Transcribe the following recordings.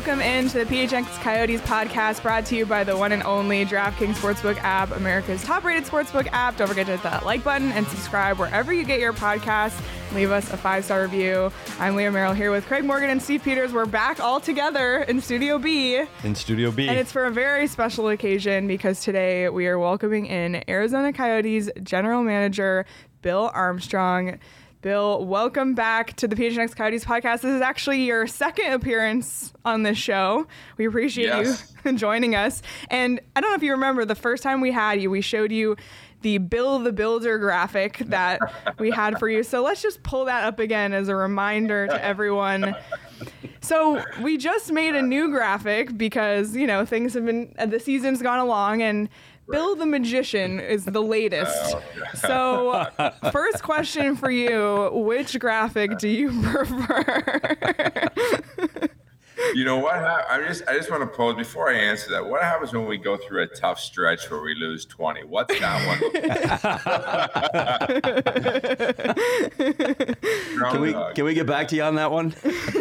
Welcome into the PHNX Coyotes podcast brought to you by the one and only DraftKings Sportsbook app, America's top rated sportsbook app. Don't forget to hit that like button and subscribe wherever you get your podcasts. Leave us a five star review. I'm Leah Merrill here with Craig Morgan and Steve Peters. We're back all together in Studio B. in Studio B. And it's for a very special occasion because today we are welcoming in Arizona Coyotes general manager Bill Armstrong. Bill, welcome back to the PHNX Coyotes podcast. This is actually your second appearance on this show. We appreciate Yes. you joining us. And I don't know if you remember the first time we had you, we showed you the Bill the Builder graphic that we had for you. So let's just pull that up again as a reminder to everyone. So we just made a new graphic because you know things have been the season's gone along and Bill the Magician is the latest. Oh, so first question for you: Which graphic do you prefer? You know what? I just I just want to pose before I answer that. What happens when we go through a tough stretch where we lose twenty? What's that one? can we Groundhog. can we get back to you on that one?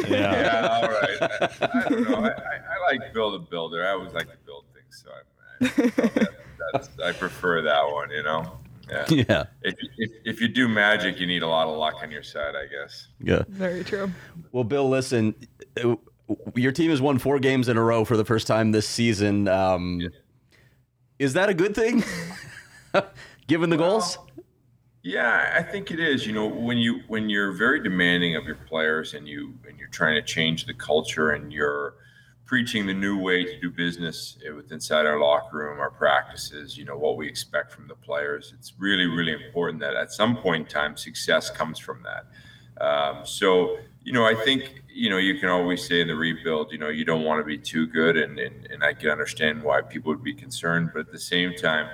yeah. Yeah, all right. I, I don't know. I, I, I like Bill the Builder. I always like to build things, so I, I, that's, I prefer that one. You know. Yeah. Yeah. If, if, if you do magic, you need a lot of luck on your side, I guess. Yeah. Very true. Well, Bill, listen, uh, your team has won four games in a row for the first time this season. Um, Is that a good thing? Given the goals? Yeah, I think it is. You know, when you when you're very demanding of your players and you and you're trying to change the culture and you're preaching the new way to do business with inside our locker room, our practices, you know, what we expect from the players. It's really, really important that at some point in time success comes from that. Um, so, you know, I think, you know, you can always say in the rebuild, you know, you don't want to be too good and, and, and I can understand why people would be concerned, but at the same time,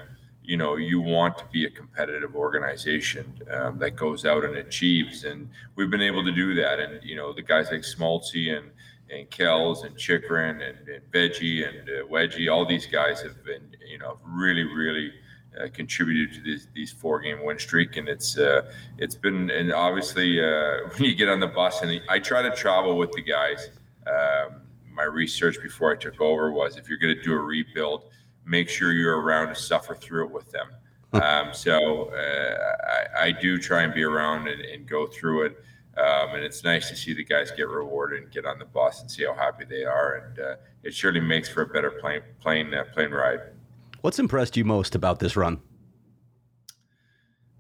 you know you want to be a competitive organization um, that goes out and achieves and we've been able to do that and you know the guys like Schmaltzy and and Kells and Chychrun and, and Veggie and uh, Wedgie all these guys have been you know really really uh, contributed to these these four game win streak and it's uh, it's been and obviously uh, when you get on the bus and I try to travel with the guys um, my research before I took over was if you're going to do a rebuild make sure you're around to suffer through it with them. Um, so uh, I, I do try and be around and, and go through it. Um, and it's nice to see the guys get rewarded and get on the bus and see how happy they are. And uh, it surely makes for a better plane plane uh, plane ride. What's impressed you most about this run?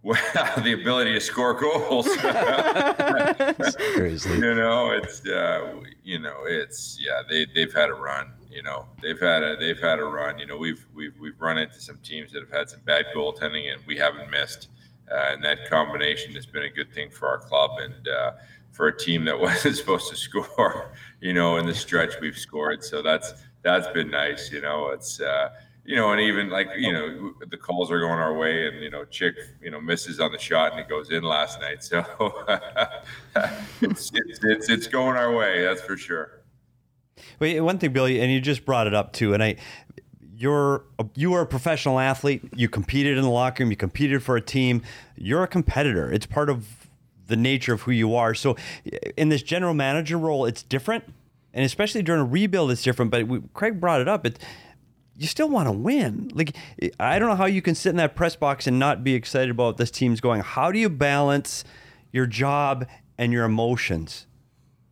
Well, the ability to score goals. Seriously. you know, it's uh, you know, it's yeah. They they've had a run. You know, they've had a they've had a run. You know, we've we've we've run into some teams that have had some bad goaltending, and we haven't missed. Uh, and that combination has been a good thing for our club and uh, for a team that wasn't supposed to score. You know, in the stretch we've scored, so that's that's been nice. You know, it's. Uh, you know, and even like you know, the calls are going our way, and you know, Chick, you know, misses on the shot and it goes in last night. So it's, it's it's it's going our way, that's for sure. Wait, one thing, Billy, and you just brought it up too, and I, you're a, you are a professional athlete. You competed in the locker room. You competed for a team. You're a competitor. It's part of the nature of who you are. So, in this general manager role, it's different, and especially during a rebuild, it's different. But we, Craig brought it up. It you still want to win. Like I don't know how you can sit in that press box and not be excited about this team's going. How do you balance your job and your emotions?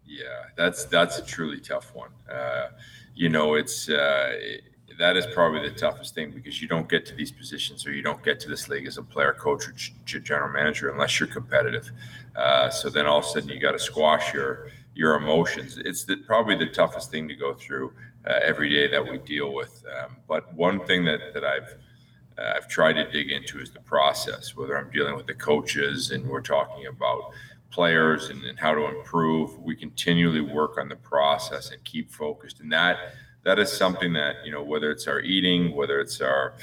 Yeah, that's that's a truly tough one. Uh, you know, it's uh, that is probably the toughest thing because you don't get to these positions or you don't get to this league as a player, coach, or general manager unless you're competitive. Uh, so then all of a sudden you got to squash your your emotions. It's the, probably the toughest thing to go through uh, every day that we deal with. Um, but one thing that that I've uh, I've tried to dig into is the process. Whether I'm dealing with the coaches and we're talking about players and, and how to improve, we continually work on the process and keep focused. And that that is something that you know whether it's our eating whether it's our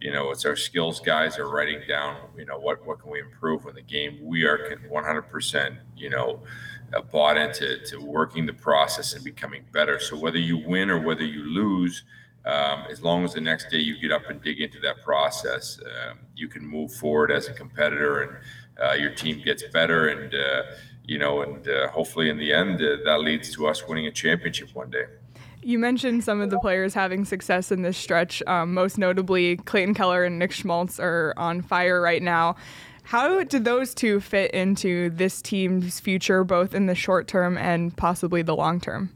you know it's our skills guys are writing down you know what what can we improve in the game we are 100% you know uh, bought into to working the process and becoming better. So whether you win or whether you lose um, as long as the next day you get up and dig into that process um, you can move forward as a competitor and uh, your team gets better and uh, you know and uh, hopefully in the end uh, that leads to us winning a championship one day you mentioned some of the players having success in this stretch. Um, most notably, Clayton Keller and Nick Schmaltz are on fire right now. How did those two fit into this team's future, both in the short term and possibly the long term?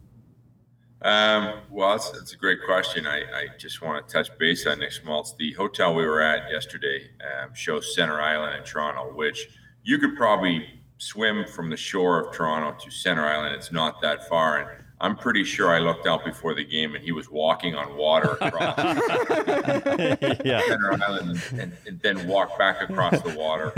Um, well, that's, that's, a great question. I, I, just want to touch base on Nick Schmaltz. The hotel we were at yesterday um, shows Center Island in Toronto, which you could probably swim from the shore of Toronto to Center Island. It's not that far. And I'm pretty sure I looked out before the game and he was walking on water across yeah. Center Island and, and, and, then walked back across the water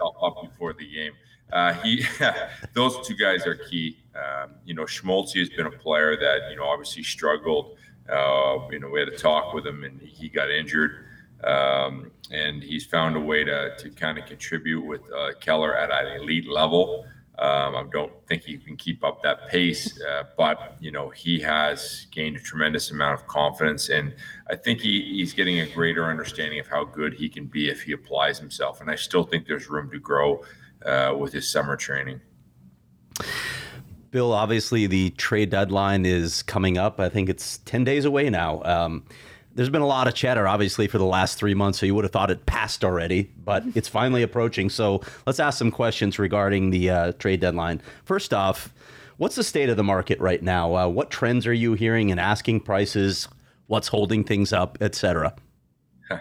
uh, up before the game. Uh, he, those two guys are key. Um, you know, Schmaltz has been a player that you know obviously struggled. Uh, you know, we had a talk with him and he got injured. Um, and he's found a way to, to kind of contribute with uh, Keller at an elite level. Um, I don't think he can keep up that pace, uh, but you know he has gained a tremendous amount of confidence, and I think he, he's getting a greater understanding of how good he can be if he applies himself. And I still think there's room to grow uh, with his summer training. Bill, obviously the trade deadline is coming up. I think it's ten days away now. Um, there's been a lot of chatter, obviously, for the last three months, so you would have thought it passed already, but it's finally approaching. So let's ask some questions regarding the uh, trade deadline. First off, what's the state of the market right now? Uh, what trends are you hearing in asking prices? What's holding things up, etc.?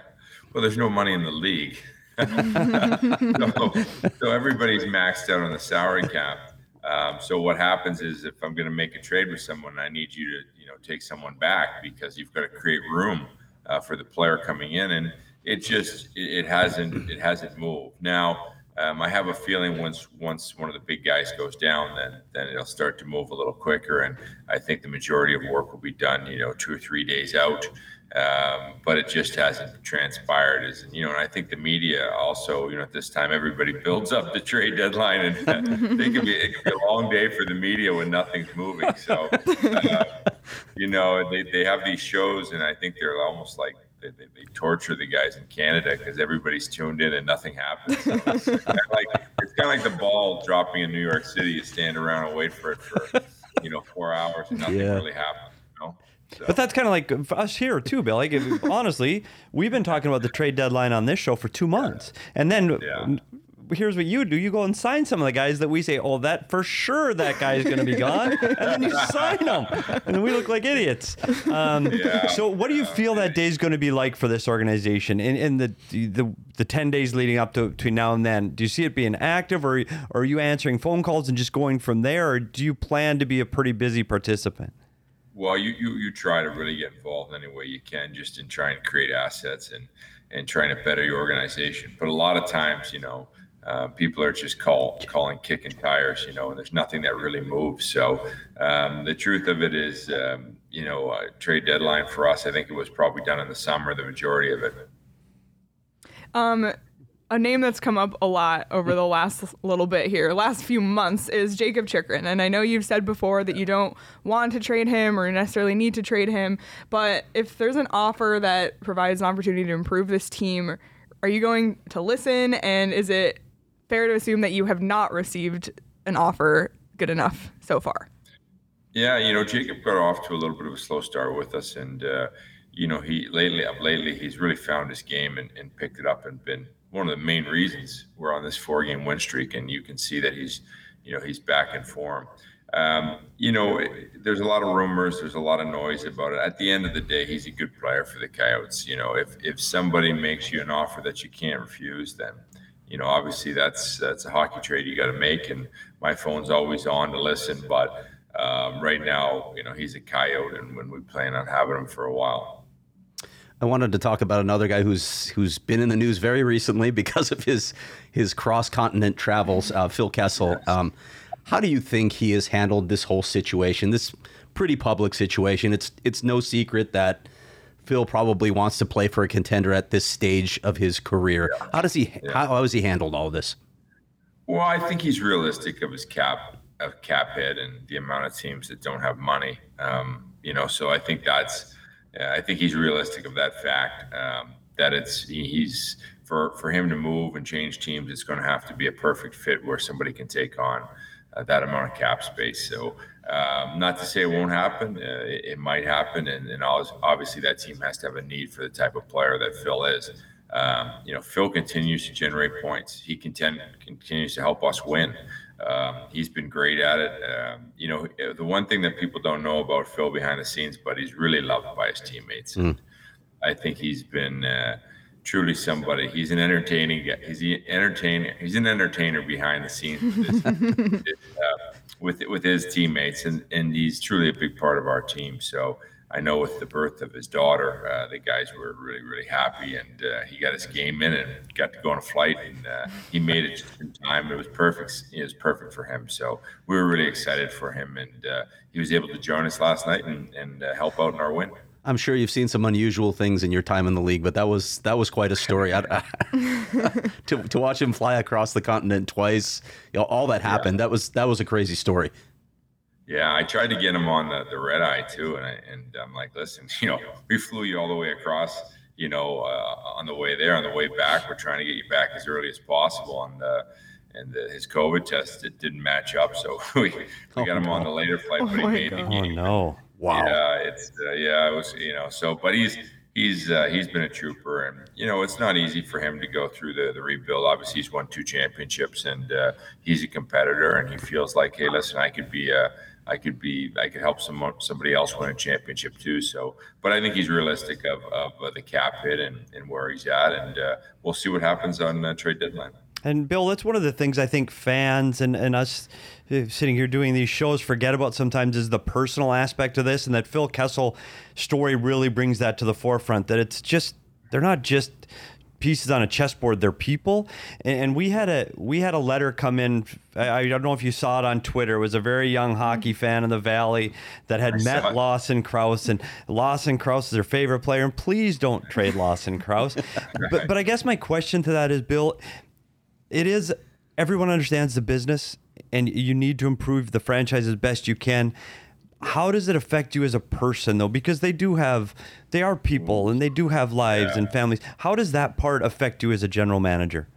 Well, there's no money in the league, so, so everybody's maxed out on the salary cap. Um, so what happens is if I'm going to make a trade with someone, I need you to you know take someone back because you've got to create room uh, for the player coming in, and it just it, it hasn't it hasn't moved. Now um, I have a feeling once once one of the big guys goes down, then then it'll start to move a little quicker, and I think the majority of work will be done you know two or three days out. Um, but it just hasn't transpired. Is you know, and I think the media also, you know, at this time everybody builds up the trade deadline, and it can be it can be a long day for the media when nothing's moving. So, uh, you know, they, they have these shows, and I think they're almost like they, they, they torture the guys in Canada because everybody's tuned in and nothing happens. So it's kind of like it's kind of like the ball dropping in New York City. You stand around and wait for it for you know four hours and nothing yeah. really happens. You know? So. But that's kind of like us here too, Bill. Like, honestly, we've been talking about the trade deadline on this show for two months, and then yeah. here's what you do: you go and sign some of the guys that we say, "Oh, that for sure, that guy is going to be gone," and then you sign them, and then we look like idiots. Um, yeah. So, what do you feel that day is going to be like for this organization in, in the, the the ten days leading up to between now and then? Do you see it being active, or, or are you answering phone calls and just going from there, or do you plan to be a pretty busy participant? Well, you, you you try to really get involved in any way you can, just in trying to create assets and and trying to better your organization. But a lot of times, you know, uh, people are just call calling kicking tires, you know, and there's nothing that really moves. So um, the truth of it is, um, you know, uh, trade deadline for us, I think it was probably done in the summer, the majority of it. Um, a name that's come up a lot over the last little bit here, last few months, is Jakob Chychrun. And I know you've said before that you don't want to trade him or necessarily need to trade him, but if there's an offer that provides an opportunity to improve this team, are you going to listen? And is it fair to assume that you have not received an offer good enough so far? Yeah, you know, Jakob got off to a little bit of a slow start with us, and uh, you know, he lately, lately, he's really found his game and, and picked it up, and been one of the main reasons we're on this four-game win streak. And you can see that he's, you know, he's back in form. Um, you know, there's a lot of rumors, there's a lot of noise about it. At the end of the day, he's a good player for the Coyotes. You know, if if somebody makes you an offer that you can't refuse, then you know, obviously that's that's a hockey trade you got to make, and my phone's always on to listen, but um, right now, you know, he's a coyote, and when we plan on having him for a while. I wanted to talk about another guy who's who's been in the news very recently because of his his cross continent travels, uh, Phil Kessel. Um, how do you think he has handled this whole situation? This pretty public situation. It's it's no secret that Phil probably wants to play for a contender at this stage of his career. Yeah. How does he yeah. how, how has he handled all this? Well, I think he's realistic of his cap a cap hit and the amount of teams that don't have money. Um, you know, so I think that's I think he's realistic of that fact um, that it's he's for for him to move and change teams. It's going to have to be a perfect fit where somebody can take on uh, that amount of cap space. So. Um, not to say it won't happen. Uh, it, it, might happen, and, and obviously that team has to have a need for the type of player that Phil is. Um, you know, Phil continues to generate points. He contend, continues to help us win. Um, he's been great at it. Um, you know, the one thing that people don't know about Phil behind the scenes, but he's really loved by his teammates. Mm. I think he's been uh, truly somebody. He's an entertaining guy. He's an entertainer. He's an entertainer behind the scenes with his, uh, with, with his teammates, and and he's truly a big part of our team. So I know with the birth of his daughter, uh, the guys were really, really happy, and uh, he got his game in and got to go on a flight, and uh, he made it just in time. It was perfect. It was perfect for him. So we were really excited for him, and uh, he was able to join us last night and, and uh, help out in our win. I'm sure you've seen some unusual things in your time in the league, but that was that was quite a story. to to watch him fly across the continent twice, you know, all that happened. Yeah. That was that was a crazy story. Yeah, I tried to get him on the, the red eye too, and I, and I'm like, listen, you know, we flew you all the way across, you know, uh, on the way there, on the way back, we're trying to get you back as early as possible, and uh, and the, his COVID test it didn't match up, so we, we oh, got him no. on the later flight, but oh he made God. the game. Oh no! Wow. Yeah, it's uh, yeah, it was you know, so but he's he's uh, he's been a trooper, and you know it's not easy for him to go through the the rebuild. Obviously, he's won two championships, and uh, he's a competitor, and he feels like, hey, listen, I could be a I could be I could help some somebody else win a championship too. So, but I think he's realistic of, of uh, the cap hit and, and where he's at, and uh, we'll see what happens on uh, trade deadline. And Bill, that's one of the things I think fans and, and us uh, sitting here doing these shows forget about sometimes is the personal aspect of this, and that Phil Kessel story really brings that to the forefront. That it's just they're not just pieces on a chessboard they're people. And we had a we had a letter come in I, I, don't know if you saw it on twitter. It was a very young hockey fan in the valley that had I met lawson crouse and lawson crouse is their favorite player and please don't trade lawson crouse but but i guess my question to that is bill it is everyone understands the business and you need to improve the franchise as best you can how does it affect you as a person though? Because they do have they are people and they do have lives yeah. and families. How does that part affect you as a general manager?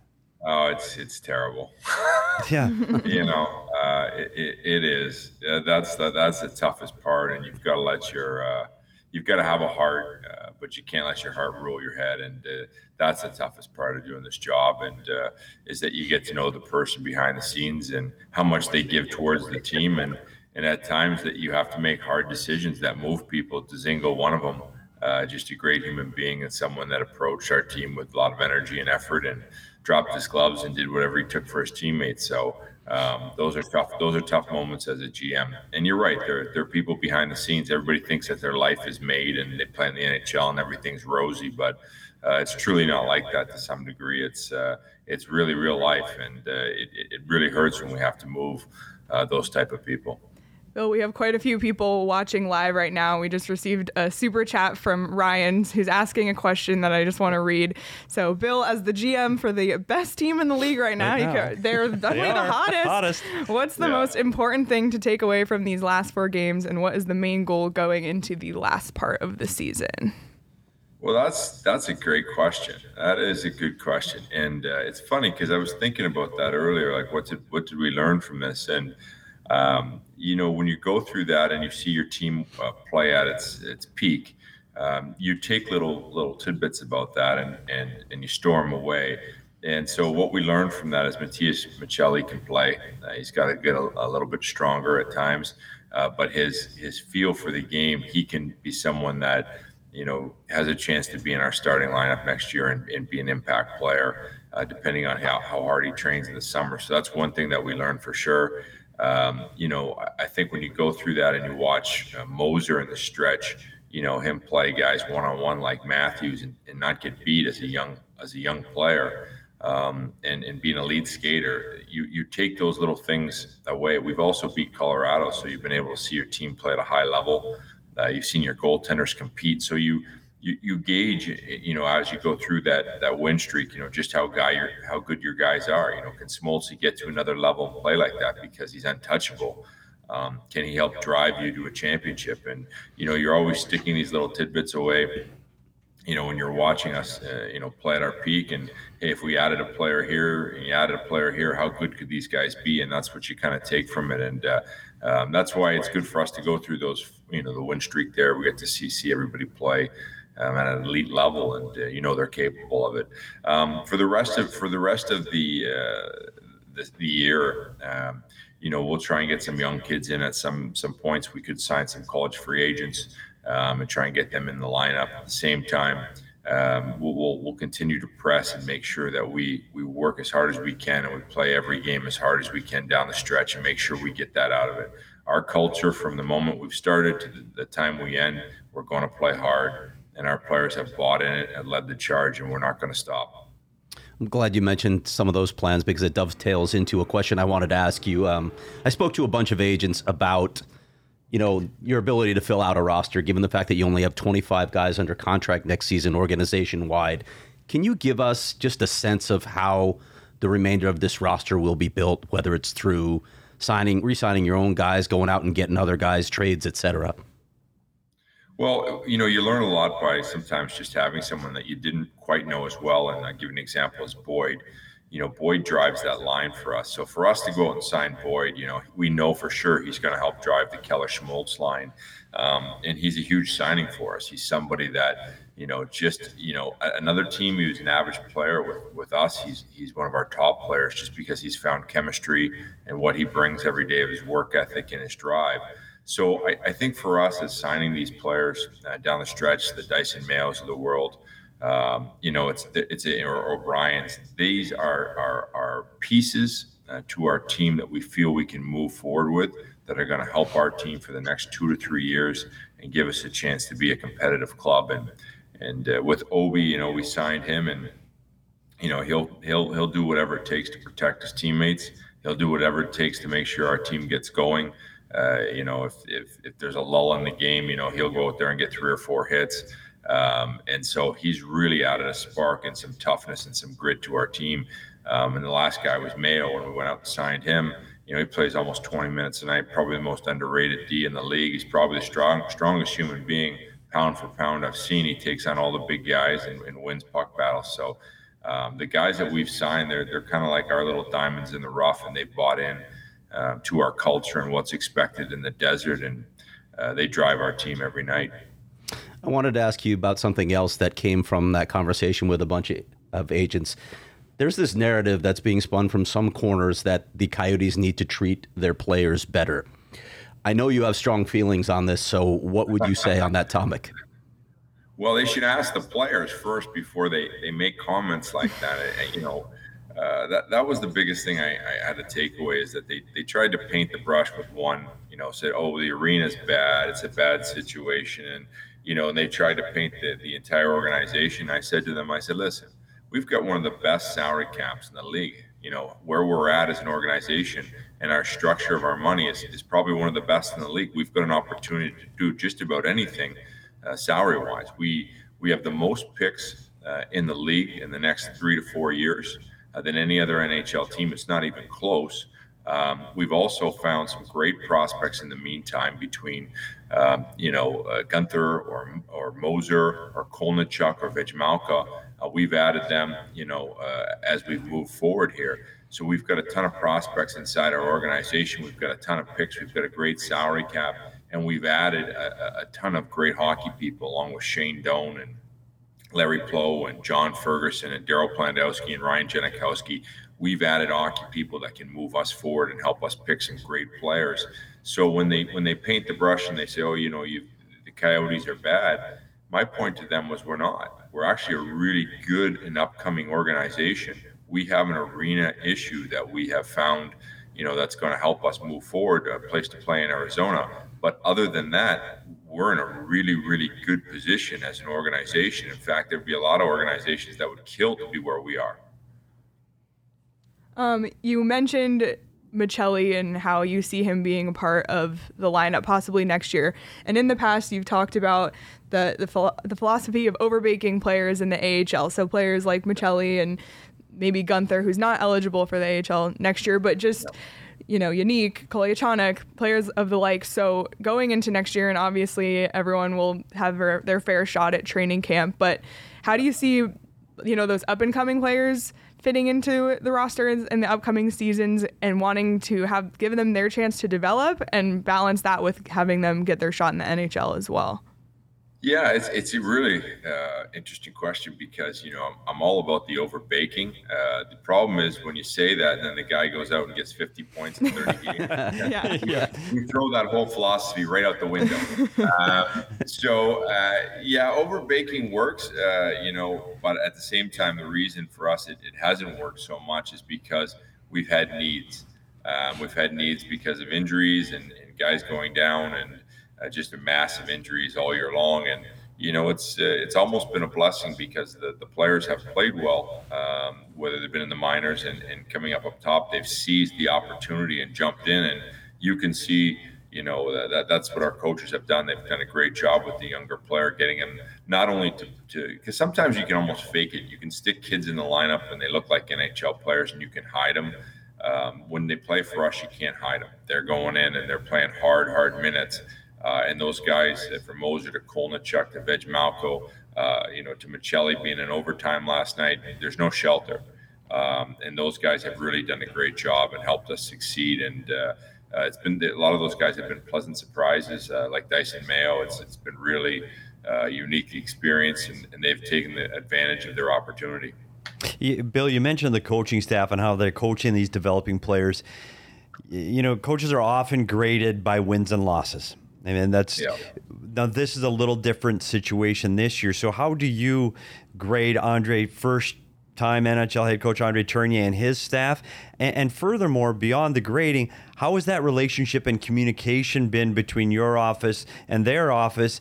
Oh it's it's terrible. Yeah. You know uh, it, it is. Uh, that's the, that's the toughest part and you've got to let your uh, you've got to have a heart uh, but you can't let your heart rule your head and uh, that's the toughest part of doing this job and uh, is that you get to know the person behind the scenes and how much they give towards the team and and at times that you have to make hard decisions that move people. Dzingel, one of them, uh, just a great human being and someone that approached our team with a lot of energy and effort and dropped his gloves and did whatever he took for his teammates. So um, those are tough. Those are tough moments as a GM. And you're right. There, there are people behind the scenes. Everybody thinks that their life is made and they play in the NHL and everything's rosy, but uh, it's truly not like that to some degree. It's uh, it's really real life, and uh, it, it really hurts when we have to move uh, those type of people. Bill, we have quite a few people watching live right now. We just received a super chat from Ryan who's asking a question that I just want to read. So, Bill, as the GM for the best team in the league right now, right now. they're definitely they the hottest. hottest. What's the yeah. most important thing to take away from these last four games, and what is the main goal going into the last part of the season? Well, that's that's a great question. That is a good question, and uh, it's funny because I was thinking about that earlier. Like, what did what did we learn from this? And um, you know, when you go through that and you see your team uh, play at its its peak, um, you take little little tidbits about that and and and you store them away. And so what we learned from that is Matias Maccelli can play. Uh, he's got to get a, a, little bit stronger at times, uh, but his his feel for the game, he can be someone that you know has a chance to be in our starting lineup next year and, and be an impact player, uh, depending on how, how hard he trains in the summer. So that's one thing that we learned for sure. Um, you know, I think when you go through that and you watch uh, Moser in the stretch, you know him play guys one on one like Matthews and, and not get beat as a young as a young player um, and, and being a lead skater, you, you take those little things away. We've also beat Colorado, so you've been able to see your team play at a high level. Uh, you've seen your goaltenders compete, so you, you you gauge, you know, as you go through that that win streak, you know, just how guy your how good your guys are. You know, can Schmaltz get to another level and play like that because he's untouchable? Um, can he help drive you to a championship? And you know, you're always sticking these little tidbits away you know, when you're watching us, uh, you know, play at our peak, and hey, if we added a player here and you added a player here, how good could these guys be? And that's what you kind of take from it, and uh, um, that's why it's good for us to go through those, you know, the win streak there. We get to see see everybody play. Um, at an elite level, and uh, you know they're capable of it. Um, for the rest of for the rest of the uh, the, the, year, um, you know, we'll try and get some young kids in at some some points. We could sign some college free agents um, and try and get them in the lineup at the same time. Um, we'll, we'll, we'll, continue to press and make sure that we we work as hard as we can and we play every game as hard as we can down the stretch and make sure we get that out of it. Our culture from the moment we've started to the, the time we end, we're going to play hard, and our players have bought in it and led the charge, and we're not going to stop. I'm glad you mentioned some of those plans because it dovetails into a question I wanted to ask you. Um, I spoke to a bunch of agents about you know, your ability to fill out a roster, given the fact that you only have 25 guys under contract next season, organization wide. Can you give us just a sense of how the remainder of this roster will be built, whether it's through signing, re-signing your own guys, going out and getting other guys, trades, etc.? Well, you know, you learn a lot by sometimes just having someone that you didn't quite know as well. And I give an example as Boyd you know, Boyd drives that line for us. So for us to go out and sign Boyd, you know, we know for sure he's going to help drive the Keller Schmaltz line. Um, and he's a huge signing for us. He's somebody that, you know, just, you know, another team who's an average player with, with us. He's, he's one of our top players just because he's found chemistry and what he brings every day of his work ethic and his drive. So I, I think for us as signing these players uh, down the stretch, the Dysin Mayos of the world, um, you know, it's it's or O'Brien's. These are are, are pieces uh, to our team that we feel we can move forward with that are going to help our team for the next two to three years and give us a chance to be a competitive club. And and uh, with Obi, you know, we signed him, and you know he'll he'll he'll do whatever it takes to protect his teammates. He'll do whatever it takes to make sure our team gets going. Uh, you know, if, if if there's a lull in the game, you know, he'll go out there and get three or four hits. Um, and so he's really added a spark and some toughness and some grit to our team. Um, and the last guy was Mayo when we went out and signed him. You know, he plays almost 20 minutes a night, probably the most underrated D in the league. He's probably the strong, strongest human being, pound for pound, I've seen. He takes on all the big guys and, and wins puck battles. So um, the guys that we've signed, they're, they're kind of like our little diamonds in the rough, and they've bought in uh, to our culture and what's expected in the desert. And uh, they drive our team every night. I wanted to ask you about something else that came from that conversation with a bunch of agents. There's this narrative that's being spun from some corners that the Coyotes need to treat their players better. I know you have strong feelings on this, so what would you say on that topic? Well, they should ask the players first before they, they make comments like that. You know, uh, that that was the biggest thing I, I, had to take away is that they, they tried to paint the brush with one, you know, said, oh, the arena's bad, it's a bad situation, and you know, and they tried to paint the, the entire organization. I said to them, I said, listen, we've got one of the best salary caps in the league. You know, where we're at as an organization and our structure of our money is, is probably one of the best in the league. We've got an opportunity to do just about anything uh, salary wise. We, we have the most picks uh, in the league in the next three to four years uh, than any other NHL team. It's not even close. Um, we've also found some great prospects in the meantime between um, you know, uh, Guenther or or Moser or Kovalchuk or Vejmelka. Uh, we've added them, you know, uh, as we've moved forward here. So we've got a ton of prospects inside our organization. We've got a ton of picks. We've got a great salary cap, and we've added a, a ton of great hockey people, along with Shane Doan and Larry Pleau and John Ferguson and Darryl Plandowski and Ryan Jankowski. We've added hockey people that can move us forward and help us pick some great players. So when they when they paint the brush and they say, "Oh, you know, you the Coyotes are bad," my point to them was, "We're not. We're actually a really good and upcoming organization. We have an arena issue that we have found, you know, that's going to help us move forward, a place to play in Arizona. But other than that, we're in a really, really good position as an organization. In fact, there'd be a lot of organizations that would kill to be where we are." Um, you mentioned Maccelli and how you see him being a part of the lineup possibly next year. And in the past, you've talked about the the, philo- the philosophy of overbaking players in the AHL. So players like Maccelli and maybe Guenther, who's not eligible for the AHL next year, but just you know, Jenik, Kolyachonok, players of the like. So going into next year, and obviously everyone will have their, their fair shot at training camp. But how do you see, you know, those up and coming players? fitting into the roster in, the upcoming seasons and wanting to have given them their chance to develop and balance that with having them get their shot in the NHL as well. Yeah, it's, it's a really uh, interesting question because, you know, I'm, I'm all about the over baking. Uh, the problem is when you say that and then the guy goes out and gets 50 points in 30 games, yeah. yeah. you throw that whole philosophy right out the window. uh, so, uh, yeah, over baking works, uh, you know, but at the same time, the reason for us it, it hasn't worked so much is because we've had needs. Um, we've had needs because of injuries and, and guys going down and uh, just massive injuries all year long. And you know, it's uh, it's almost been a blessing because the, the players have played well, um, whether they've been in the minors and, and coming up up top, they've seized the opportunity and jumped in. And you can see, you know, that, that that's what our coaches have done. They've done a great job with the younger player, getting them not only to because sometimes you can almost fake it. You can stick kids in the lineup and they look like NHL players, and you can hide them. Um, when they play for us, you can't hide them. They're going in and they're playing hard, hard minutes uh, and those guys, uh, from Moser to Kovalchuk to Vejmelka, uh, you know, to Maccelli being in overtime last night, there's no shelter. Um, and those guys have really done a great job and helped us succeed. And uh, uh, it's been a lot of those guys have been pleasant surprises, uh, like Dysin Mayo. It's it's been really a unique experience, and, and, they've taken the advantage of their opportunity. Bill, you mentioned the coaching staff and how they're coaching these developing players. You know, coaches are often graded by wins and losses. I mean, that's yeah. now this is a little different situation this year. So, how do you grade Andre first time NHL head coach Andre Tourigny and his staff? And, and, furthermore, beyond the grading, how has that relationship and communication been between your office and their office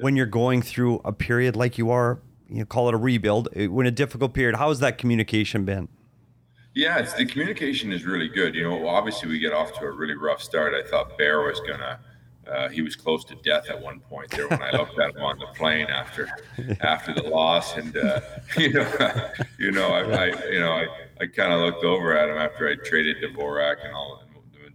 when you're going through a period like you are? You know, call it a rebuild. Uh, when a difficult period, how has that communication been? Yeah, it's the communication is really good. You know, obviously we get off to a really rough start. I thought Bear was gonna uh, he was close to death at one point there when I looked at him on the plane after after the loss, and uh, you know, you know, I, I you know, I, I kind of looked over at him after I traded Dvorak and all the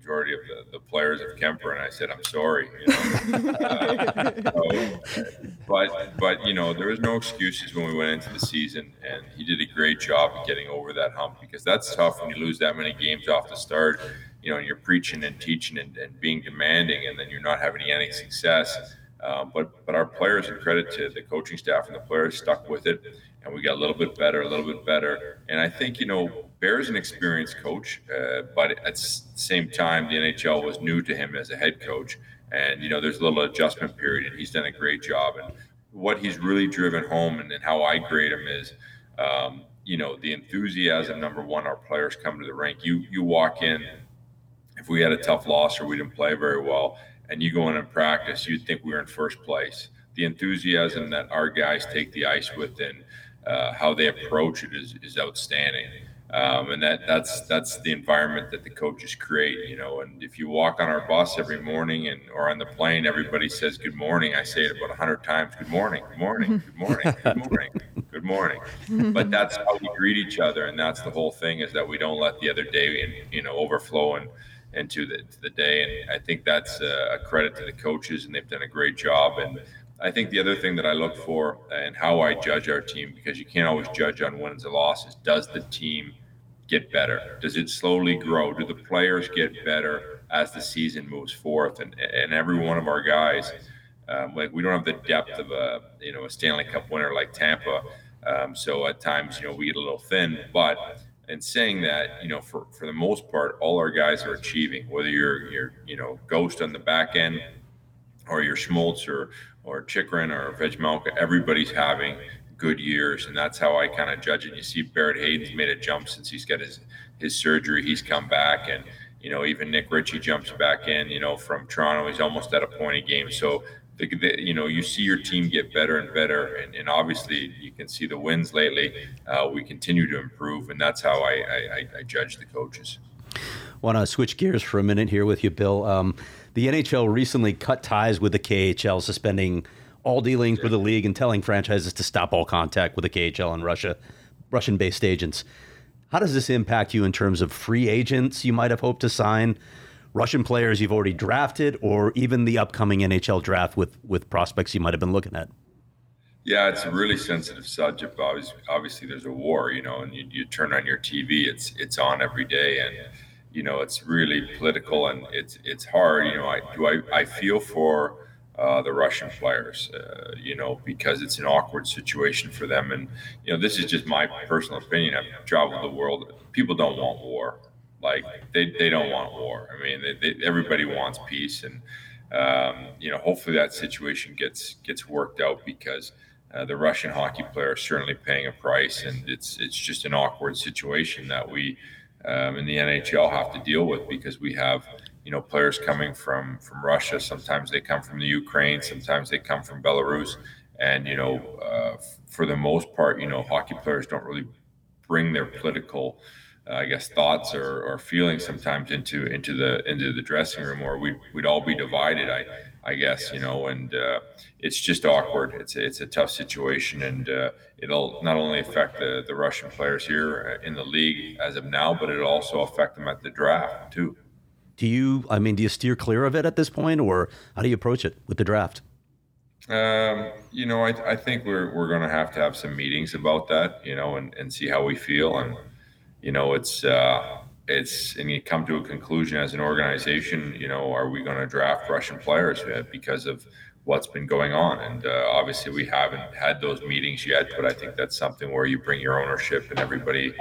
majority of the, the players of Kuemper, and I said, "I'm sorry," you know. uh, so, but but you know, there was no excuses when we went into the season, and he did a great job of getting over that hump because that's tough when you lose that many games off the start you know, you're preaching and teaching and, and being demanding, and then you're not having any success. Uh, but but our players, and credit to the coaching staff and the players, stuck with it, and we got a little bit better, a little bit better. And I think you know, Bear's an experienced coach, uh, but at the same time, the NHL was new to him as a head coach, and you know, there's a little adjustment period, and he's done a great job. And what he's really driven home, and, and how I grade him is. Um, you know the enthusiasm number one our players come to the rink you you walk in if we had a tough loss or we didn't play very well and you go in and practice, you'd think we were in first place. The enthusiasm that our guys take the ice with and uh, how they approach it is, is outstanding. Um, and that that's that's the environment that the coaches create, you know. And if you walk on our bus every morning and or on the plane, everybody says good morning. I say it about hundred times. Good morning. Good morning. Good morning. Good morning. Good morning. But that's how we greet each other, and that's the whole thing is that we don't let the other day, you know, overflow and into the to the day. And I think that's a credit to the coaches, and they've done a great job. And I think the other thing that I look for and how I judge our team, because you can't always judge on wins and losses, does the team get better? Does it slowly grow? Do the players get better as the season moves forth? And and every one of our guys, um, like we don't have the depth of a you know a Stanley Cup winner like Tampa, um, so at times you know we get a little thin. But in saying that, you know for for the most part, all our guys are achieving. Whether you're you're you know Ghost on the back end, or your Schmaltz or or Chychrun or Vejmelka, everybody's having good years, and that's how I kind of judge it. You see, Barrett Hayton's made a jump since he's got his his surgery. He's come back, and you know even Nick Ritchie jumps back in. You know from Toronto, he's almost at a point a game. So the, the, you know you see your team get better and better, and, and obviously you can see the wins lately. Uh, we continue to improve, and that's how I, I, I judge the coaches. Want to switch gears for a minute here with you, Bill? Um, the NHL recently cut ties with the KHL, suspending all dealings with the league and telling franchises to stop all contact with the KHL and Russia, Russian-based agents. How does this impact you in terms of free agents you might have hoped to sign, Russian players you've already drafted, or even the upcoming NHL draft with with prospects you might have been looking at? Yeah, it's a really sensitive subject. Obviously, obviously there's a war, you know, and you, you turn on your TV, it's it's on every day, and you know it's really political and it's it's hard. You know, I do I, I feel for uh, the Russian players, uh, you know, because it's an awkward situation for them. And, you know, this is just my personal opinion. I've traveled the world. People don't want war. Like, they, they don't want war. I mean, they, they, everybody wants peace. And, um, you know, hopefully that situation gets gets worked out because uh, the Russian hockey players are certainly paying a price. And it's, it's just an awkward situation that we um, in the NHL have to deal with because we have – you know players coming from from Russia. Sometimes they come from the Ukraine. Sometimes they come from Belarus. And you know, uh, for the most part, you know, hockey players don't really bring their political, I guess, thoughts or, or feelings sometimes into into the into the dressing room, or we'd we'd all be divided. I I guess you know, and uh, it's just awkward. It's a, it's a tough situation, and uh, it'll not only affect the the Russian players here in the league as of now, but it'll also affect them at the draft too. Do you, I mean, do you steer clear of it at this point, or how do you approach it with the draft? Um, you know, I, I think we're we're going to have to have some meetings about that, you know, and, and see how we feel, and you know, it's uh, it's and you come to a conclusion as an organization, you know, are we going to draft Russian players because of what's been going on? And uh, obviously, we haven't had those meetings yet, but I think that's something where you bring your ownership and everybody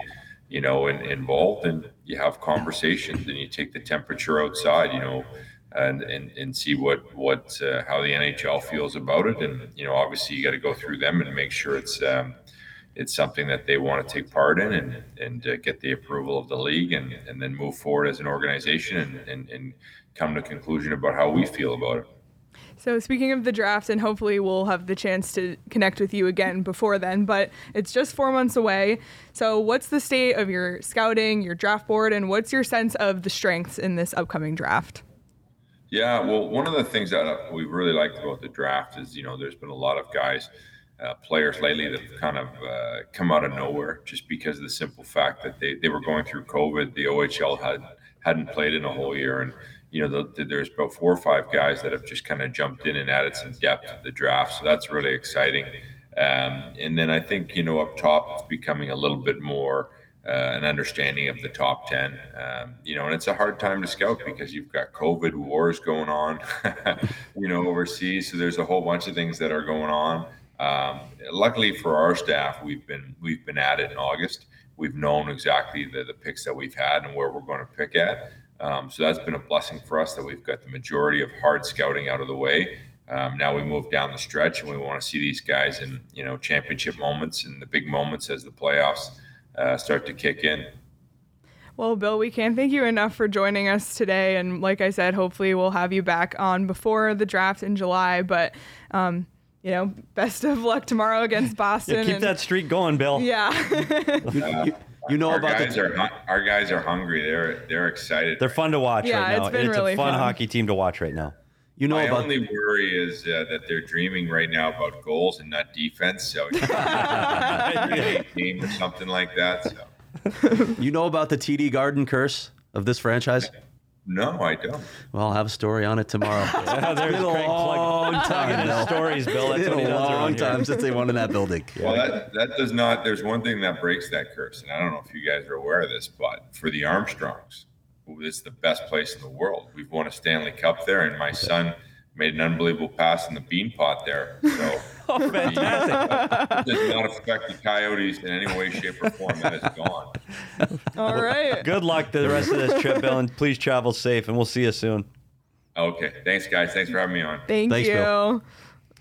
you know, involved, and you have conversations, and you take the temperature outside, you know, and and, and see what what uh, how the NHL feels about it, and you know, obviously you got to go through them and make sure it's um, it's something that they want to take part in, and and uh, get the approval of the league, and and then move forward as an organization, and and, and come to a conclusion about how we feel about it. So, speaking of the draft, and hopefully we'll have the chance to connect with you again before then, but it's just four months away. So, what's the state of your scouting, your draft board, and what's your sense of the strengths in this upcoming draft? Yeah, well, one of the things that we really liked about the draft is, you know, there's been a lot of guys, uh, players lately that have kind of uh, come out of nowhere just because of the simple fact that they, they were going through COVID. The OHL had hadn't played in a whole year, and you know, the, the, there's about four or five guys that have just kind of jumped in and added some depth to the draft. So that's really exciting. Um, and then I think, you know, up top, it's becoming a little bit more uh, an understanding of the top 10. Um, you know, and it's a hard time to scout because you've got COVID wars going on, you know, overseas. So there's a whole bunch of things that are going on. Um, luckily for our staff, we've been we've been at it in August. We've known exactly the, the picks that we've had and where we're going to pick at. Um, so that's been a blessing for us that we've got the majority of hard scouting out of the way. Um, now we move down the stretch, and we want to see these guys in you know championship moments and the big moments as the playoffs uh, start to kick in. Well, Bill, we can't thank you enough for joining us today. And like I said, hopefully we'll have you back on before the draft in July. But um, you know, best of luck tomorrow against Boston. Yeah, keep and, that streak going, Bill. Yeah. you, you know our about guys the are our guys are hungry. They're they're excited. They're fun to watch Yeah, right now. it's been really a fun, fun. hockey team to watch right now. you know My about only worry is uh, that they're dreaming right now about goals and not defense. So team or something like that. So you know about the TD Garden curse of this franchise. No, I don't. Well, I'll have a story on it tomorrow. Yeah, there's It's been a Craig plug- long time, plugging his Bill. stories, Bill. That's It's what been a long time since they won in that building. Well, that, that does not, there's one thing that breaks that curse. And I don't know if you guys are aware of this, but for the Armstrongs, it's the best place in the world, we've won a Stanley Cup there, and my son made an unbelievable pass in the Beanpot there. So Oh, fantastic. it does not affect the Coyotes in any way, shape, or form. That is gone. All right. Good luck to the rest of this trip, Bill, and please travel safe, and we'll see you soon. Okay. Thanks, guys. Thanks for having me on. Thank Thanks, you. Bill.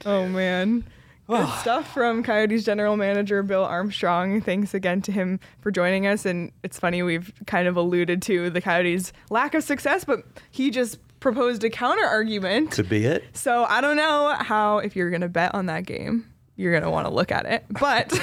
Oh man. Good stuff from Coyotes general manager Bill Armstrong. Thanks again to him for joining us. And it's funny, we've kind of alluded to the Coyotes' lack of success, but he just proposed a counter argument. Could be it. So I don't know how, if you're going to bet on that game, you're going to want to look at it. But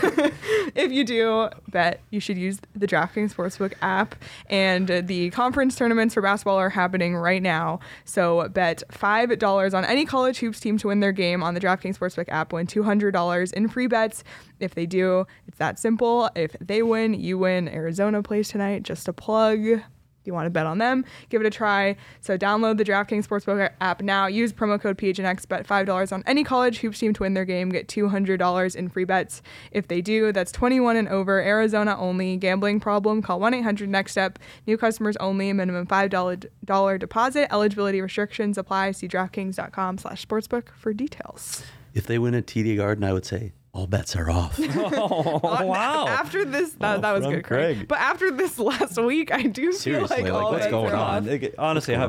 if you do bet, you should use the DraftKings Sportsbook app. And the conference tournaments for basketball are happening right now. So bet $5 on any college hoops team to win their game on the DraftKings Sportsbook app. Win $200 in free bets. If they do, it's that simple. If they win, you win. Arizona plays tonight. Just a plug. If you want to bet on them, give it a try. So download the DraftKings Sportsbook app now. Use promo code PHNX. Bet $5 on any college hoops team to win their game. Get $200 in free bets. If they do, that's 21 and over. Arizona only. Gambling problem? Call 1-800-NEXT-STEP. New customers only. Minimum $5 deposit. Eligibility restrictions apply. See DraftKings.com slash sportsbook for details. If they win at TD Garden, I would say all bets are off. Oh, wow. After this, that, that was from good, Craig. Craig. But after this last week, I do Seriously, feel like, like, all what's bets going are on? off. Honestly, how,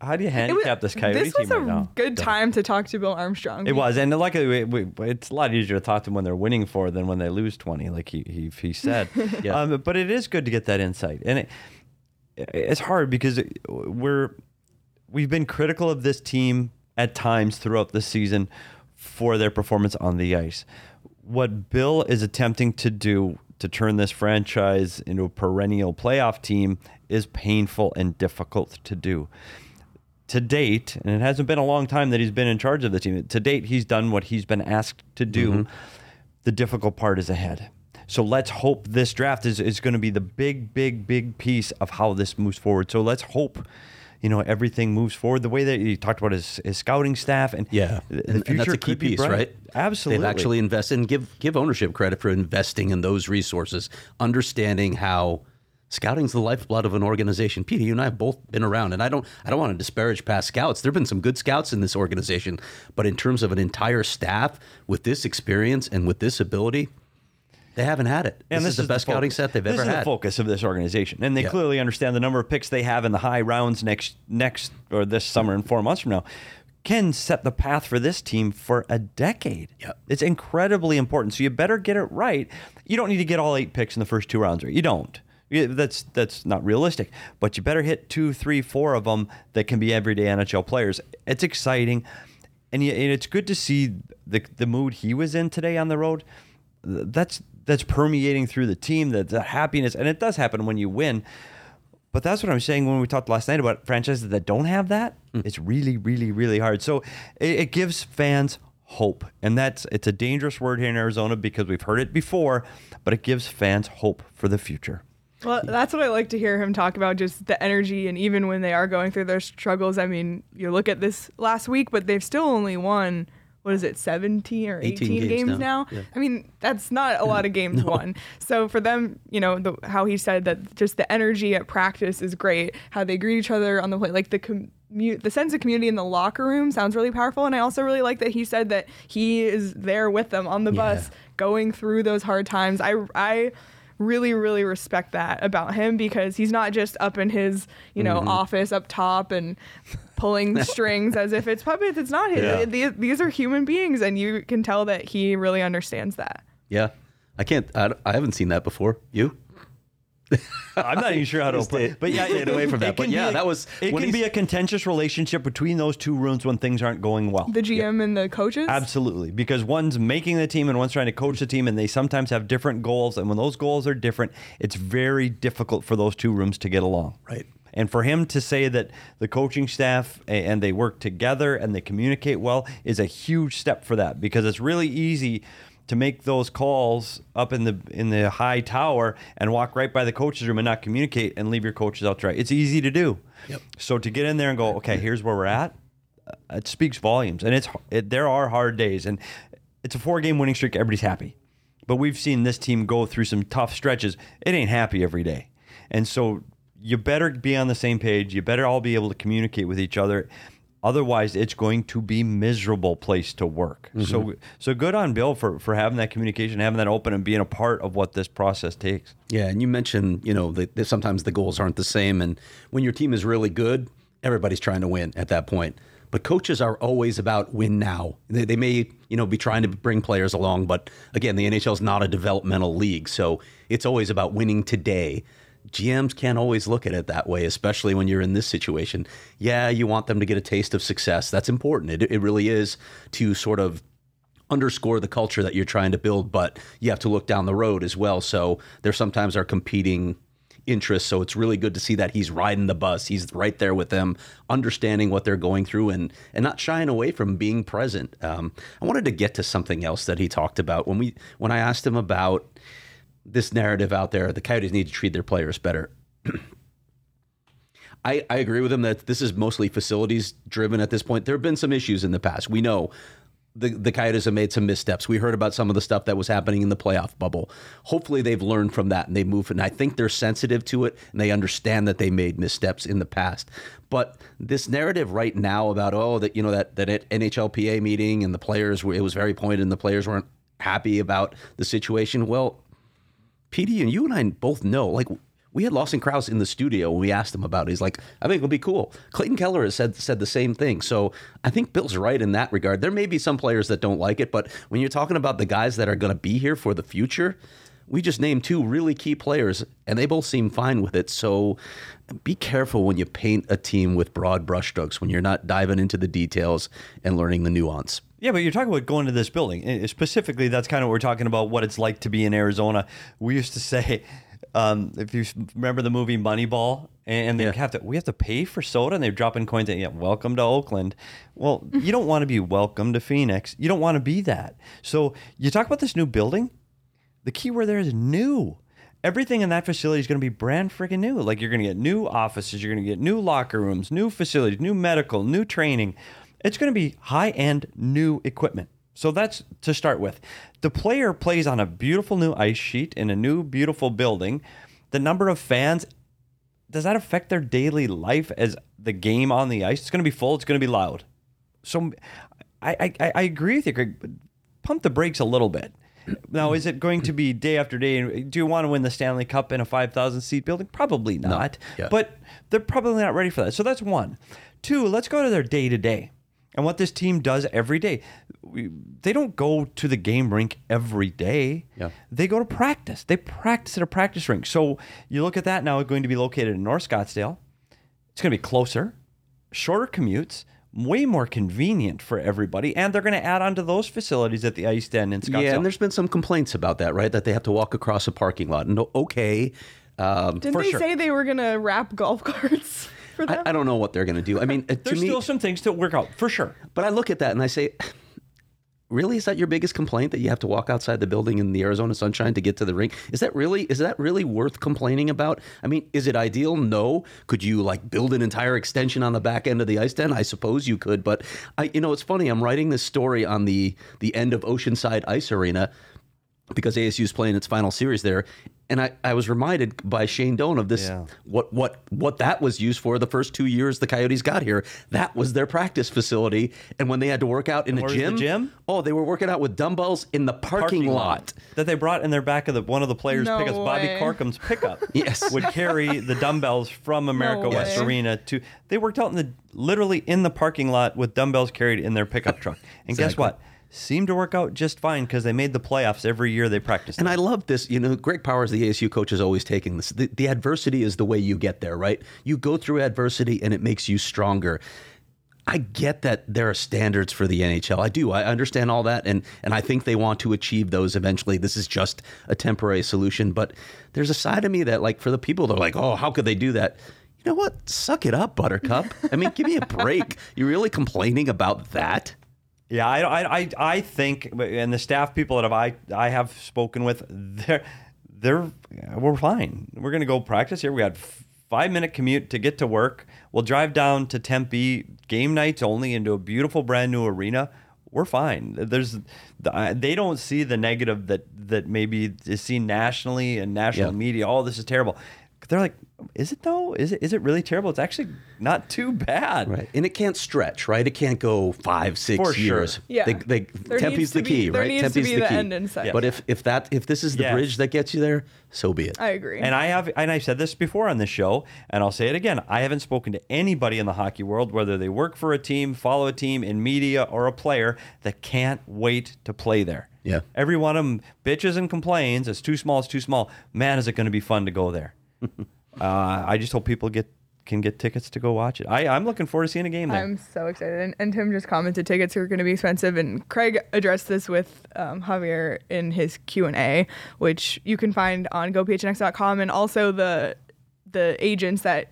how do you It was- handicap this Coyote this was team a right now? good time to talk to Bill Armstrong. It was, and luckily, we, we, it's a lot easier to talk to them when they're winning for than when they lose twenty, like he he, he said. Yeah. um, but it is good to get that insight, and it, it's hard because we're we've been critical of this team at times throughout the season for their performance on the ice. What Bill is attempting to do to turn this franchise into a perennial playoff team is painful and difficult to do to date, and it hasn't been a long time that he's been in charge of the team. To date, he's done what he's been asked to do. Mm-hmm. The difficult part is ahead. So let's hope this draft is, is going to be the big, big, big piece of how this moves forward. So let's hope, you know, everything moves forward the way that you talked about his, his scouting staff and Yeah, the, and, and future that's a key piece, bright. right? Absolutely. They've actually invested and give give ownership credit for investing in those resources, understanding how scouting's the lifeblood of an organization. Peter, you and I have both been around, and I don't I don't want to disparage past scouts. There've been some good scouts in this organization, but in terms of an entire staff with this experience and with this ability, they haven't had it. And this, is the best scouting set they've this ever is had. the focus of this organization, and they Yeah. clearly understand the number of picks they have in the high rounds next next or this summer and four months from now can set the path for this team for a decade. Yep. It's incredibly important. So you better get it right. You don't need to get all eight picks in the first two rounds, right? You don't. That's that's not realistic. But you better hit two, three, four of them that can be everyday NHL players. It's exciting, and, you, and it's good to see the the mood he was in today on the road. That's that's permeating through the team. That the happiness, and it does happen when you win. But that's what I'm saying when we talked last night about franchises that don't have that. Mm. It's really, really, really hard. So it, it gives fans hope, and that's it's a dangerous word here in Arizona because we've heard it before, but it gives fans hope for the future. Well, that's what I like to hear him talk about, just the energy, and even when they are going through their struggles. I mean, you look at this last week, but they've still only won. What is it, 17 or 18, 18 games games, now. now? Yeah. I mean, that's not a lot of games won. So for them, you know, the, how he said that just the energy at practice is great. How they greet each other on the play, like the commu- the sense of community in the locker room sounds really powerful. And I also really like that he said that he is there with them on the bus, going through those hard times. I I really really respect that about him because he's not just up in his you know mm-hmm. office up top and pulling the strings as if it's puppets it's not his Yeah. these, these are human beings and you can tell that he really understands that Yeah, I can't. I, I haven't seen that before. You? I'm not even sure how to Just put it, but yeah, stayed away from that. But yeah, a- that was- it can be a contentious relationship between those two rooms when things aren't going well. the gm and the coaches Absolutely, because one's making the team and one's trying to coach the team, and they sometimes have different goals. And when those goals are different, it's very difficult for those two rooms to get along. Right. And for him to say that the coaching staff and they work together and they communicate well is a huge step for that because it's really easy to make those calls up in the in the high tower and walk right by the coaches room and not communicate and leave your coaches out to dry. It's easy to do. Yep. So to get in there and go, okay, here's where we're at. uh, It speaks volumes, and it's it, there are hard days, and it's a four game winning streak. Everybody's happy, but we've seen this team go through some tough stretches. It ain't happy every day, and so you better be on the same page. You better all be able to communicate with each other. Otherwise, it's going to be miserable place to work. So, mm-hmm. so good on Bill for for having that communication, having that open, and being a part of what this process takes. Yeah, and you mentioned, you know, that that sometimes the goals aren't the same, and when your team is really good, everybody's trying to win at that point. But coaches are always about win now. They, they may, you know, be trying to bring players along, but again, the NHL is not a developmental league, so it's always about winning today. GMs can't always look at it that way, especially when you're in this situation. Yeah, you want them to get a taste of success. That's important. It, it really is to sort of underscore the culture that you're trying to build, but you have to look down the road as well. So there sometimes are competing interests. So it's really good to see that he's riding the bus. He's right there with them, understanding what they're going through and and not shying away from being present. Um, I wanted to get to something else that he talked about when we when I asked him about this narrative out there. The Coyotes need to treat their players better. I, I agree with him that this is mostly facilities driven at this point. There have been some issues in the past. We know the, the Coyotes have made some missteps. We heard about some of the stuff that was happening in the playoff bubble. Hopefully, they've learned from that and they move. And I think they're sensitive to it and they understand that they made missteps in the past. But this narrative right now about oh that you know that that NHLPA meeting and the players it was very pointed and the players weren't happy about the situation. Well, PD and you and I both know, like we had Lawson Crouse in the studio when we asked him about it. He's like, I think it'll be cool. Clayton Keller has said said the same thing. So I think Bill's right in that regard. There may be some players that don't like it, but when you're talking about the guys that are going to be here for the future, we just named two really key players, and they both seem fine with it. So be careful when you paint a team with broad brushstrokes when you're not diving into the details and learning the nuance. Yeah, but you're talking about going to this building. Specifically, that's kind of what we're talking about what it's like to be in Arizona. We used to say, um, if you remember the movie Moneyball, and they Yeah. have to, we have to pay for soda, and they're dropping coins. And, yeah, welcome to Oakland. Well, you don't want to be welcome to Phoenix. You don't want to be that. So you talk about this new building. The key word there is new. Everything in that facility is going to be brand freaking new. Like you're going to get new offices, you're going to get new locker rooms, new facilities, new medical, new training. It's going to be high end new equipment. So that's to start with. The player plays on a beautiful new ice sheet in a new beautiful building. The number of fans does that affect their daily life as the game on the ice? It's going to be full. It's going to be loud. So I, I, I agree with you, Greg. Pump the brakes a little bit. Now, is it going to be day after day? Do you want to win the Stanley Cup in a 5,000 seat building? Probably not. Yeah. But they're probably not ready for that. So that's one. Two, let's go to their day to day and what this team does every day. We, they don't go to the game rink every day. Yeah. They go to practice. They practice at a practice rink. So you look at that now, going to be located in North Scottsdale. It's going to be closer, shorter commutes, way more convenient for everybody, and they're going to add on to those facilities at the Ice Den in Scottsdale. Yeah, and there's been some complaints about that, right? That they have to walk across a parking lot. And okay, um, Didn't For they sure. say they were gonna wrap golf carts for them? I, I don't know what they're going to do. I mean, uh, to there's me, still some things to work out for sure. but I look at that and I say, really, is that your biggest complaint that you have to walk outside the building in the Arizona sunshine to get to the rink? Is that really is that really worth complaining about? I mean, is it ideal? No. Could you like build an entire extension on the back end of the ice den? I suppose you could, but I, you know, it's funny. I'm writing this story on the the end of Oceanside Ice Arena because ASU is playing its final series there. And I, I was reminded by Shane Doan of this Yeah. what what what that was used for the first two years the Coyotes got here. That was their practice facility. And when they had to work out in a where's the gym, gym? oh, they were working out with dumbbells in the parking, lot. that they brought in their back of the one of the players' No pickups. Bobby way. Pickup. Yes. would carry the dumbbells from America No West way. Arena to. They worked out in the literally in the parking lot with dumbbells carried in their pickup truck. And guess what? Seemed to work out just fine because they made the playoffs every year they practiced. And it. I love this. You know, Greg Powers, the ASU coach, is always taking this. The, the adversity is the way you get there, right? You go through adversity and it makes you stronger. I get that there are standards for the NHL. I do. I understand all that, and and I think they want to achieve those eventually. This is just a temporary solution, but there's a side of me that, like, for the people that are like, oh, how could they do that? You know what? Suck it up, Buttercup. I mean, give me a break. You're really complaining about that? Yeah, I, I, I, I think, and the staff people that have I, I have spoken with, they're, they're, we're fine. We're gonna go practice here. We had five minute commute to get to work. We'll drive down to Tempe game nights only into a beautiful brand new arena. We're fine. There's, they don't see the negative that that maybe is seen nationally and national media. Oh, this is terrible. They're like, is it though? Is it is it really terrible? It's actually not too bad. Right. And it can't stretch, right? It can't go five, six For sure. years. Yeah. They, they, Tempe's the to key, be- there right? needs to Tempe's be the the key. end in sight. But if, if that if this is the Yes. bridge that gets you there, so be it. I agree. And I have, and I've said this before on this show, and I'll say it again. I haven't spoken to anybody in the hockey world, whether they work for a team, follow a team in media, or a player, that can't wait to play there. Yeah. Every one of them bitches and complains. It's too small. It's too small. Man, is it going to be fun to go there? uh, I just hope people get can get tickets to go watch it. I, I'm looking forward to seeing a game there. I'm so excited. And, and Tim just commented tickets are going to be expensive. And Craig addressed this with um, Javier in his Q&A, which you can find on gophnx.com and also the the agents that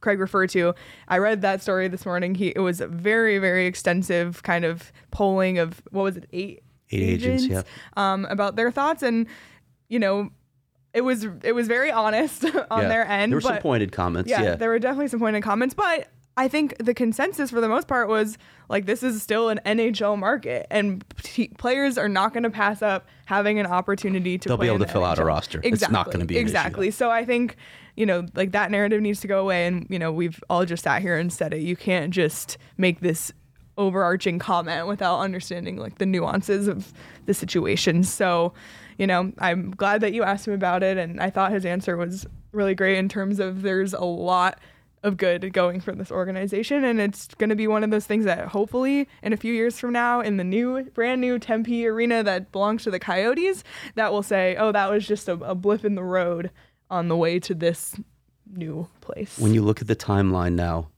Craig referred to. I read that story this morning. He it was a very very extensive kind of polling of what was it eight Eight agents, yeah. um, about their thoughts and you know it was it was very honest on Yeah. their end. There were some pointed comments. yeah, Yeah. there were definitely some pointed comments, but I think the consensus for the most part was like this is still an NHL market, and t- players are not going to pass up having an opportunity to. They'll be able to fill out a NHL. roster. It's not gonna be an issue. exactly. So I think you know like that narrative needs to go away, and you know we've all just sat here and said it. You can't just make this overarching comment without understanding like the nuances of the situation. So, you know, I'm glad that you asked him about it and I thought his answer was really great in terms of there's a lot of good going for this organization and it's going to be one of those things that hopefully in a few years from now in the new brand new Tempe arena that belongs to the Coyotes that will say, "Oh, that was just a, a blip in the road on the way to this new place." when you look at the timeline now,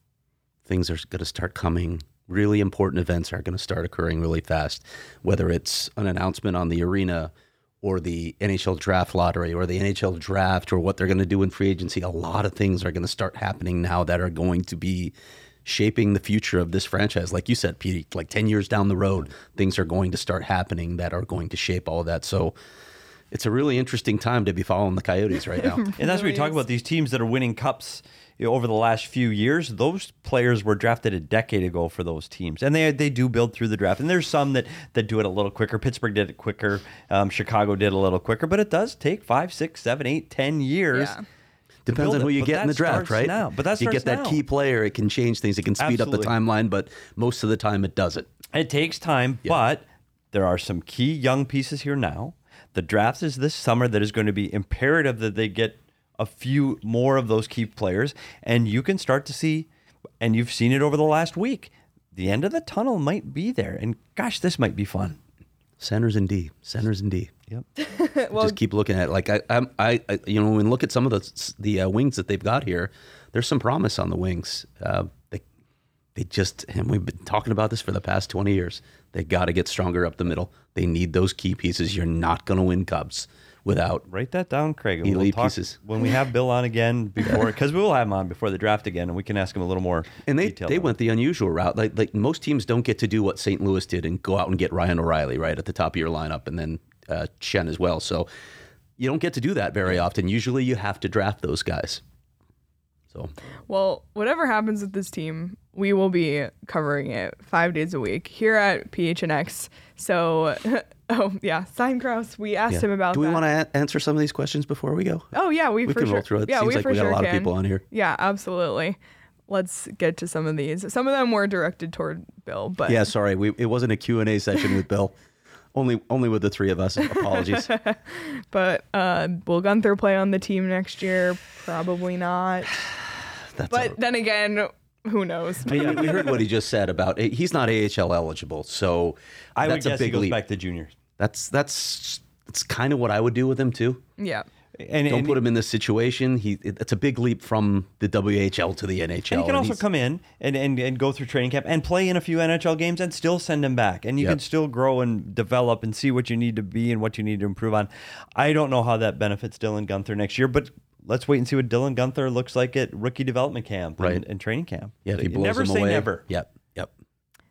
things are going to start coming. Really important events are going to start occurring really fast, whether it's an announcement on the arena or the NHL draft lottery or the NHL draft or what they're going to do in free agency. A lot of things are going to start happening now that are going to be shaping the future of this franchise. Like you said, Pete, like 10 years down the road, things are going to start happening that are going to shape all of that. So it's a really interesting time to be following the Coyotes right now. And that's what we talk about these teams that are winning cups you know, over the last few years. Those players were drafted a decade ago for those teams, and they they do build through the draft. And there's some that that do it a little quicker. Pittsburgh did it quicker. Um, Chicago did a little quicker, but it does take five, six, seven, eight, ten years. Yeah. Depends on who you but get in the draft, right? now. But that you get that now. key player, it can change things. It can speed up the timeline, but most of the time it doesn't. It takes time, but there are some key young pieces here now. The draft is this summer that is going to be imperative that they get a few more of those key players. And you can start to see, and you've seen it over the last week, the end of the tunnel might be there. And gosh, this might be fun. Centers and D, centers and D. Yep. Just keep looking at it. Like I, I'm- I, I, you know, when we look at some of the the uh, wings that they've got here, there's some promise on the wings. Uh, they, they just, and we've been talking about this for the past 20 years. They got to get stronger up the middle. They need those key pieces. You're not going to win Cubs without Write that down, Craig. and Elite talk pieces. when we have Bill on again before, because we will have him on before the draft again, and we can ask him a little more. And they, detail they on it. went the unusual route. Like like most teams don't get to do what St. Louis did and go out and get Ryan O'Reilly right at the top of your lineup, and then uh, Schenn as well. So you don't get to do that very often. Usually you have to draft those guys. So Well, whatever happens with this team, we will be covering it five days a week here at PHNX. So, oh yeah, Sign Crouse. We asked yeah. him about. Do we that. want to a- answer some of these questions before we go? Oh yeah, we, We for can sure. roll through it. Yeah, Seems we like we got a sure lot of people on here. Yeah, absolutely. Let's get to some of these. Some of them were directed toward Bill, but Yeah, sorry, we, it wasn't a Q and A session with Bill. Only only with the three of us. Apologies. but uh, will Guenther play on the team next year? Probably not. That's But all- then again, who knows? I mean, we heard what he just said about he's not AHL eligible, so I would that's a guess he big goes leap. back to juniors. That's that's that's kind of what I would do with him too. yeah. And, Don't and- put him in this situation. He it- it's a big leap from the WHL to the NHL. And he can also he's- come in and, and, and go through training camp and play in a few NHL games and still send him back. And you Yep. can still grow and develop and see what you need to be and what you need to improve on. I don't know how that benefits Dylan Guenther next year, but let's wait and see what Dylan Guenther looks like at rookie development camp and, Right. and training camp. Yeah, if he You blows never him say away. never. Yep, yep.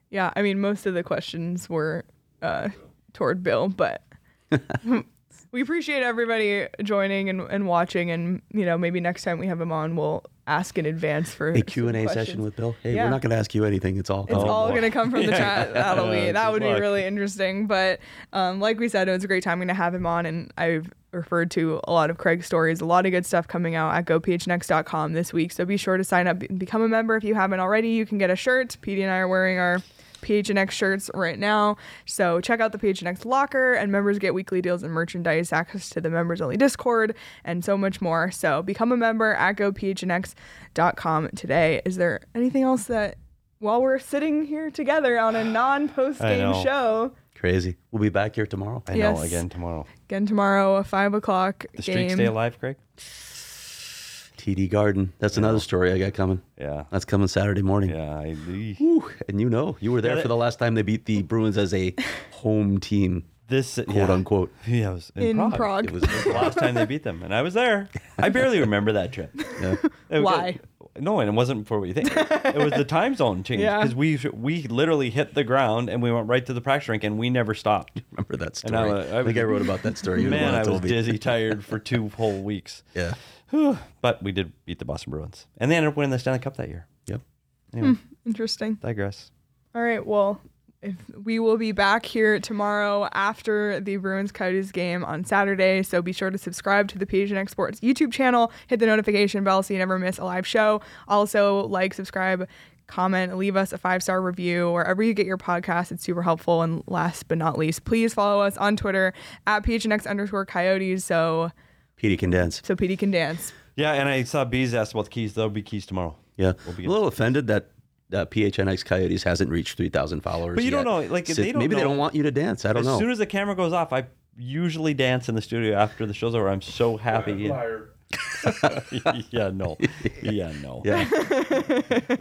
Yeah, I mean, most of the questions were uh, toward Bill, but we appreciate everybody joining and, and watching. And you know, maybe next time we have him on, we'll ask in advance for A Q and A session with Bill. Hey, Yeah. we're not going to ask you anything. It's all. It's all going to come from the chat. That'll be that would be really interesting. But um, like we said, it was a great time going to have him on, and I've referred to a lot of Craig's stories, a lot of good stuff coming out at gophnx.com this week. So be sure to sign up and become a member if you haven't already. You can get a shirt. Petey and I are wearing our PHNX shirts right now. So check out the PHNX locker, and members get weekly deals and merchandise, access to the members only Discord, and so much more. So become a member at gophnx.com today. Is there anything else that while we're sitting here together on a non-post game show Crazy. We'll be back here tomorrow. I know. Again tomorrow. again tomorrow, a five o'clock The streak game. stay alive, Craig. TD Garden. That's another story I got coming. Yeah. That's coming Saturday morning. Yeah. I, Whew. And you know, you were there Yeah, for the last time they beat the Bruins as a home team, this quote yeah. unquote. Yeah, I was in, in Prague. Prague. It was the last time they beat them, and I was there. I barely remember that trip. yeah. It- Why? No, and it wasn't for what you think. It was the time zone change Yeah. because we we literally hit the ground and we went right to the practice rink and we never stopped. remember that story. And I, I, uh, I think I wrote about that story. You're Man, I was me. dizzy, tired for two whole weeks. Yeah. Whew. But we did beat the Boston Bruins, and they ended up winning the Stanley Cup that year. Yep. Anyway, Interesting. digress. All right. Well, if we will be back here tomorrow after the Bruins Coyotes game on Saturday. So be sure to subscribe to the PHNX Sports YouTube channel, hit the notification bell so you never miss a live show. Also, like, subscribe, comment, leave us a five star review wherever you get your podcast. It's super helpful. And last but not least, please follow us on Twitter at PHNX underscore Coyotes so Petey can dance. so PD can dance. Yeah, and I saw Bees asked about the keys. There'll be keys tomorrow. Yeah. We'll be a little offended that uh, PHNX Coyotes hasn't reached 3,000 followers. But you don't know, like, So they don't maybe they don't want you to dance. I don't as know. soon as the camera goes off, I usually dance in the studio after the show's over. I'm so happy. yeah, no. Yeah, no. yeah.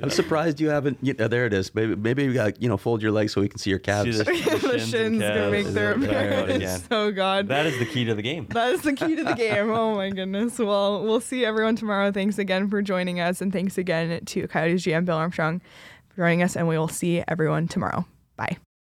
I'm surprised you haven't. You know, there it is. Maybe maybe you got you know fold your legs so we can see your See calves. the, the the shins shins and gonna calves. make their appearance. again. Oh God. That is the key to the game. That is the key to the game. Oh my goodness. Well, we'll see everyone tomorrow. Thanks again for joining us, and thanks again to Coyotes GM Bill Armstrong for joining us. And we will see everyone tomorrow. Bye.